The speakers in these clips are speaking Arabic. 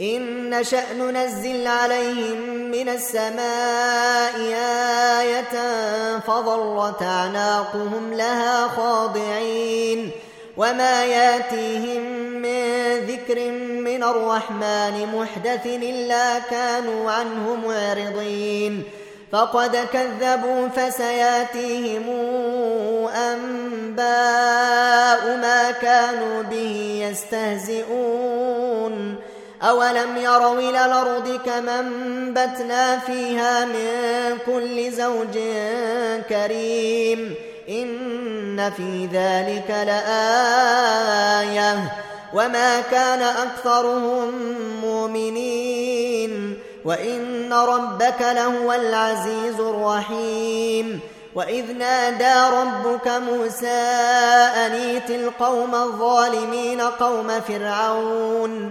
إن نشأ ننزل عليهم من السماء آية فظلت أعناقهم لها خاضعين وما ياتيهم من ذكر من الرحمن محدث إلا كانوا عنه معرضين فقد كذبوا فسياتيهم أنباء ما كانوا به يستهزئون أولم يروا إلى الأرض كما انبتنا فيها من كل زوج كريم إن في ذلك لآية وما كان أكثرهم مؤمنين وإن ربك لهو العزيز الرحيم وإذ نادى ربك موسى أنيت القوم الظالمين قوم فرعون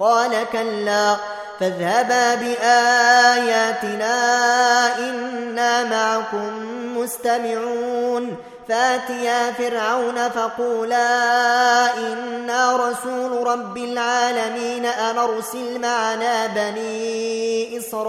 قال كلا فاذهبا بآياتنا إنا معكم مستمعون. فاتيا فرعون فقولا إنا رسول رب العالمين أن أرسل معنا بني إسرائيل.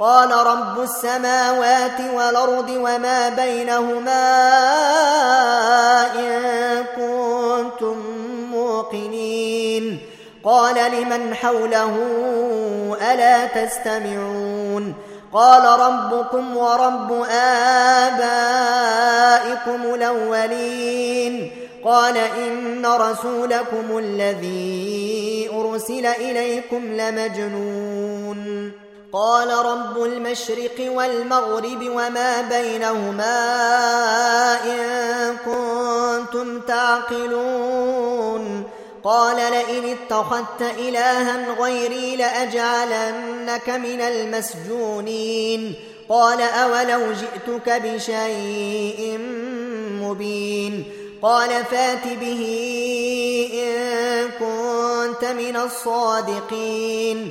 قال رب السماوات والأرض وما بينهما إن كنتم موقنين. قال لمن حوله ألا تستمعون؟ قال ربكم ورب آبائكم الأولين. قال إن رسولكم الذي أرسل إليكم لمجنون. قال رب المشرق والمغرب وما بينهما إن كنتم تعقلون. قال لئن اتخذت إلها غيري لأجعلنك من المسجونين. قال أولو جئتك بشيء مبين. قال فات به إن كنت من الصادقين.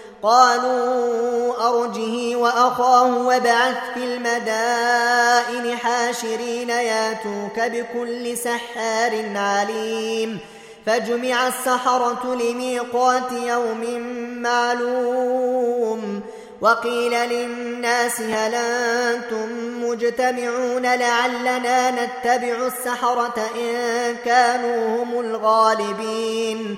قالوا أرجه وأخاه وابعث في المدائن حاشرين ياتوك بكل سحار عليم فجمع السحرة لميقات يوم معلوم وقيل للناس هل أنتم مجتمعون لعلنا نتبع السحرة إن كانوا هم الغالبين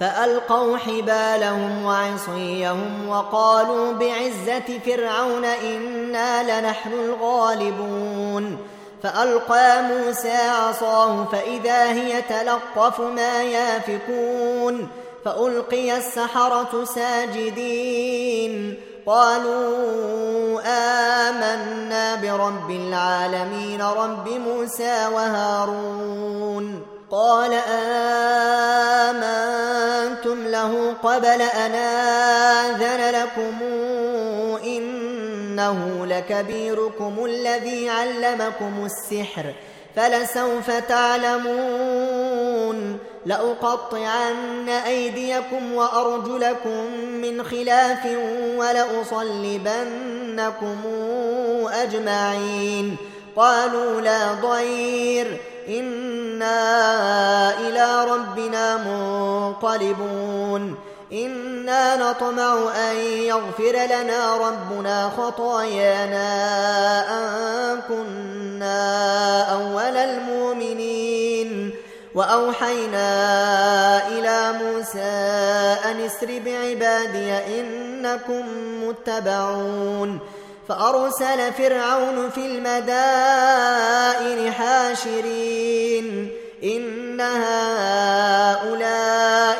فألقوا حبالهم وعصيهم وقالوا بعزة فرعون إنا لنحن الغالبون. فألقى موسى عصاه فإذا هي تلقف ما يافكون. فألقي السحرة ساجدين. قالوا آمنا برب العالمين رب موسى وهارون. قال آمنتم له قبل أن آذن لكم إنه لكبيركم الذي علمكم السحر فلسوف تعلمون. لأقطعن أيديكم وأرجلكم من خلاف ولأصلبنكم أجمعين. قالوا لا ضير. إنا إلى ربنا منقلبون إنا نطمع أن يغفر لنا ربنا خطايانا أن كنا أول المؤمنين وأوحينا إلى موسى أن اسر بعبادي إنكم متبعون فأرسل فرعون في المدائن حاشرين. إن هؤلاء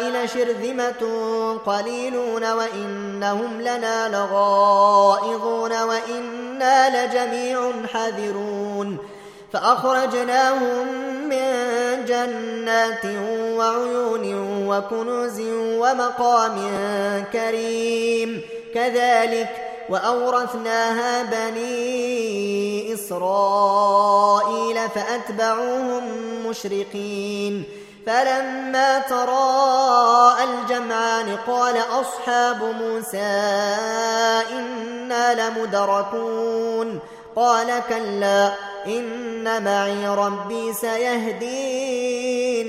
لشرذمة قليلون وإنهم لنا لغائظون وإنا لجميع حذرون. فأخرجناهم من جنات وعيون وكنوز ومقام كريم. كذلك وأورثناها بني إسرائيل فأتبعوهم مشرقين. فلما تراءى الجمعان قال أصحاب موسى إنا لمدركون. قال كلا إن معي ربي سيهدين.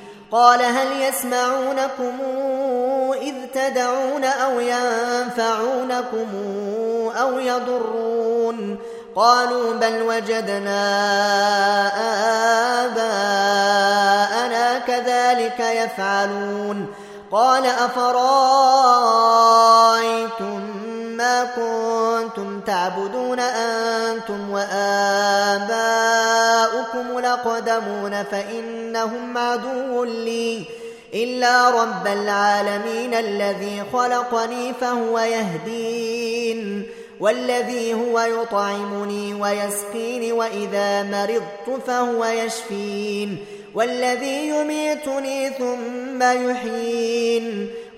قال هل يسمعونكم إذ تدعون أو ينفعونكم أو يضرون قالوا بل وجدنا آباءنا كذلك يفعلون قال أفرأيتم ما كنتم تعبدون أنتم وآباؤكم لقدمون فإنهم عدو لي إلا رب العالمين الذي خلقني فهو يهدين والذي هو يطعمني ويسقين وإذا مرضت فهو يشفين والذي يميتني ثم يحيين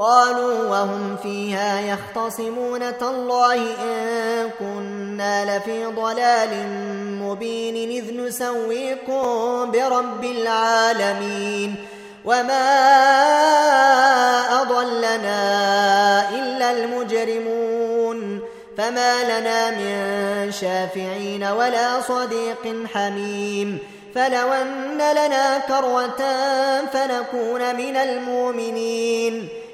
قالوا وهم فيها يختصمون تالله إن كنا لفي ضلال مبين إذ نسويكم برب العالمين. وما أضلنا إلا المجرمون. فما لنا من شافعين ولا صديق حميم. فلو أن لنا كروة فنكون من المؤمنين.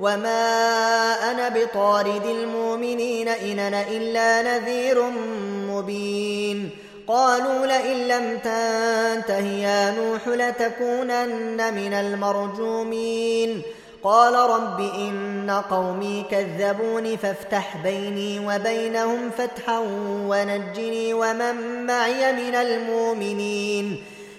وما أنا بطارد المؤمنين إن أنا إلا نذير مبين قالوا لئن لم تنته يا نوح لتكونن من المرجومين قال رب إن قومي كذبوني فافتح بيني وبينهم فتحا ونجني ومن معي من المؤمنين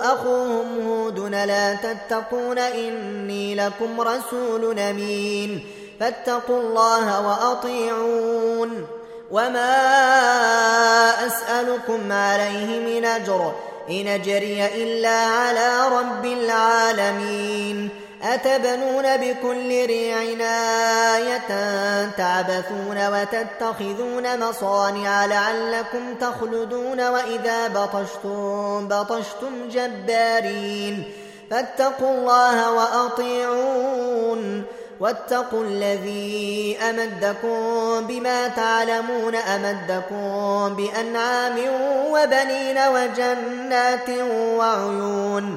أخوهم هود لا تتقون إني لكم رسول أمين. فاتقوا الله وأطيعون. وما أسألكم عليه من أجر إن أجري إلا على رب العالمين. أتبنون بكل ريع آية تعبثون وتتخذون مصانع لعلكم تخلدون وإذا بطشتم بطشتم جبارين فاتقوا الله وأطيعون واتقوا الذي أمدكم بما تعلمون أمدكم بأنعام وبنين وجنات وعيون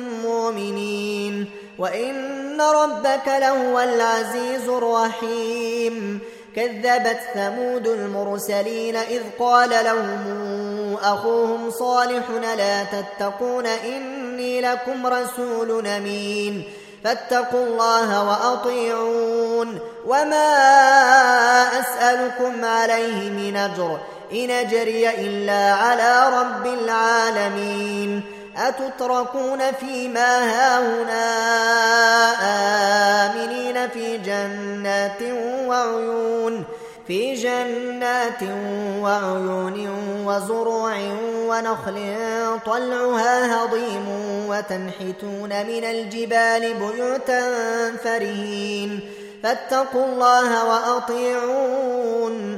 مؤمنين وإن ربك لهو العزيز الرحيم كذبت ثمود المرسلين إذ قال لهم أخوهم صالح لا تتقون إني لكم رسول أمين فاتقوا الله وأطيعون وما أسألكم عليه من أجر إن أجري إلا على رب العالمين أتتركون فيما هاهنا آمنين في جنات وعيون في جنات وعيون وزروع ونخل طلعها هضيم وتنحتون من الجبال بيوتا فرهين. فاتقوا الله وأطيعون.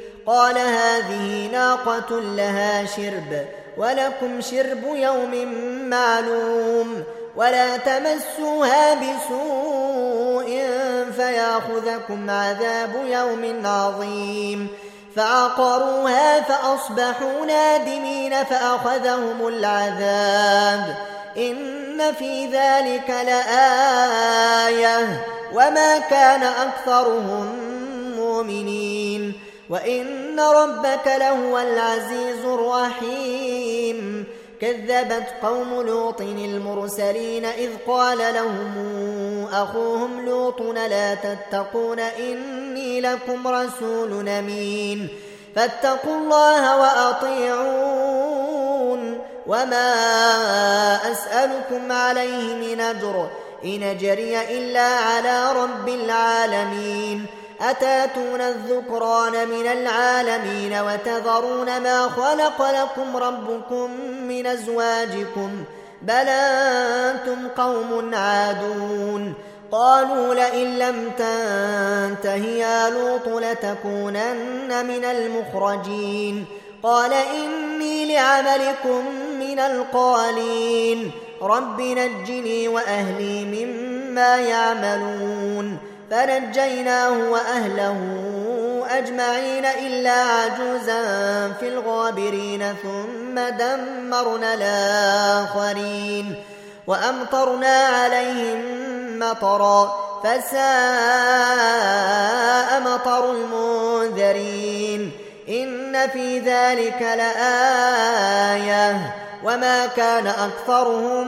قال هذه ناقة لها شرب ولكم شرب يوم معلوم ولا تمسوها بسوء فياخذكم عذاب يوم عظيم. فعقروها فأصبحوا نادمين فأخذهم العذاب. إن في ذلك لآية وما كان أكثرهم مؤمنين. وإن ربك لهو العزيز الرحيم. كذبت قوم لوط المرسلين إذ قال لهم أخوهم لوط لا تتقون إني لكم رسول أمين. فاتقوا الله وأطيعون. وما أسألكم عليه من أجر إن جري إلا على رب العالمين. أتاتون الذكران من العالمين وتذرون ما خلق لكم ربكم من أزواجكم بل أنتم قوم عادون قالوا لئن لم تنته يا لوط لتكونن من المخرجين قال إني لعملكم من القالين رب نجني وأهلي مما يعملون فنجيناه وأهله أجمعين إلا عجوزا في الغابرين ثم دمرنا الآخرين وأمطرنا عليهم مطرا فساء مطر المنذرين إن في ذلك لآية وما كان أكثرهم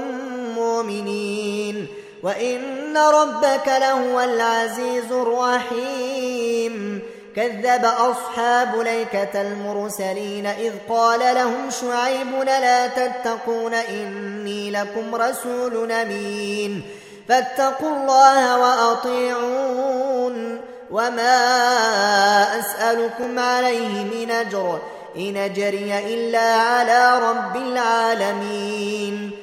مؤمنين وإن ربك لهو العزيز الرحيم كذب أصحاب ليكة المرسلين إذ قال لهم شعيب لا تتقون إني لكم رسول أمين فاتقوا الله وأطيعون وما أسألكم عليه من أجر إن أجري إلا على رب العالمين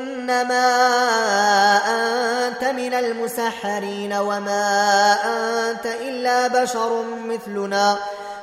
إنما أنت من المسحرين وما أنت إلا بشر مثلنا.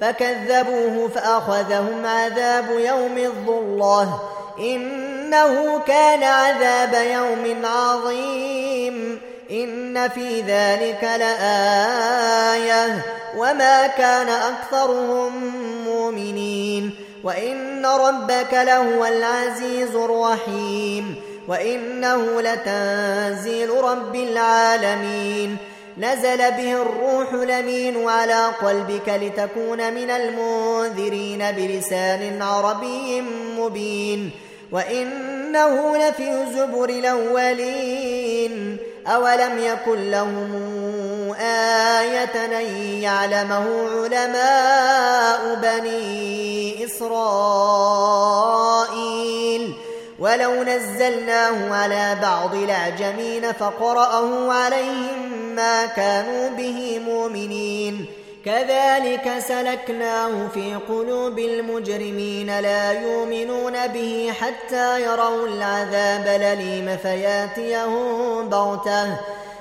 فكذبوه فأخذهم عذاب يوم الظلة. إنه كان عذاب يوم عظيم. إن في ذلك لآية. وما كان أكثرهم مؤمنين. وإن ربك لهو العزيز الرحيم. وإنه لتنزيل رب العالمين. نزل به الروح لمين على قلبك لتكون من المنذرين بلسان عربي مبين. وإنه لفي زبر الأولين. أولم يكن لهم آية أن يعلمه علماء بني إسرائيل؟ ولو نزلناه على بعض الأعجمين فقرأه عليهم ما كانوا به مؤمنين كذلك سلكناه في قلوب المجرمين لا يؤمنون به حتى يروا العذاب الأليم فياتيهم بغته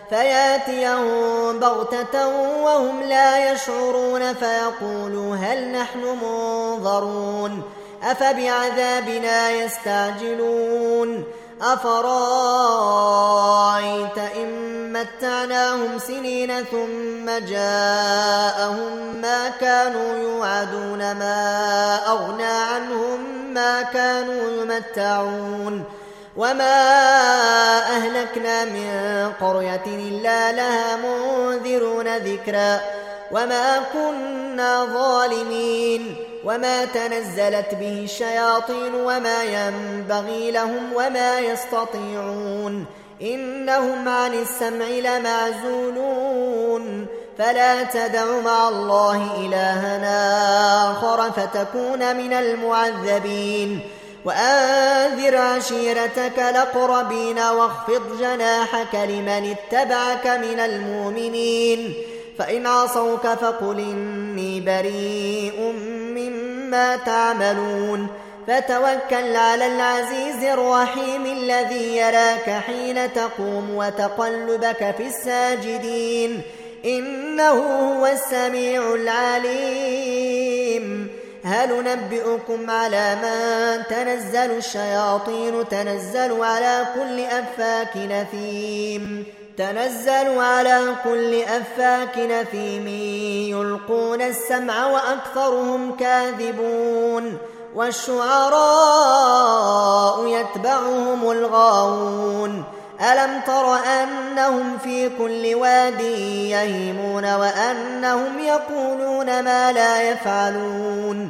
فياتيهم بغتة وهم لا يشعرون فيقولوا هل نحن منظرون أفبعذابنا يستعجلون؟ أفرأيت إن متعناهم سنين ثم جاءهم ما كانوا يوعدون ما أغنى عنهم ما كانوا يمتعون. وما أهلكنا من قرية إلا لها منذرون ذكرا. وما كنا ظالمين. وما تنزلت به الشياطين وما ينبغي لهم وما يستطيعون إنهم عن السمع لمعزولون فلا تدع مع الله إلهنا آخر فتكون من المعذبين وأنذر عشيرتك لقربين واخفض جناحك لمن اتبعك من المؤمنين فإن عصوك فقل إني بريء تعملون فتوكل على العزيز الرحيم الذي يراك حين تقوم وتقلبك في الساجدين. إنه هو السميع العليم. هل نبئكم على من تنزل الشياطين تنزل على كل أفاك نثيم تنزل على كل أفاك نثيم يلقون السمع وأكثرهم كاذبون والشعراء يتبعهم الغاوون ألم تر أنهم في كل واد يهيمون وأنهم يقولون ما لا يفعلون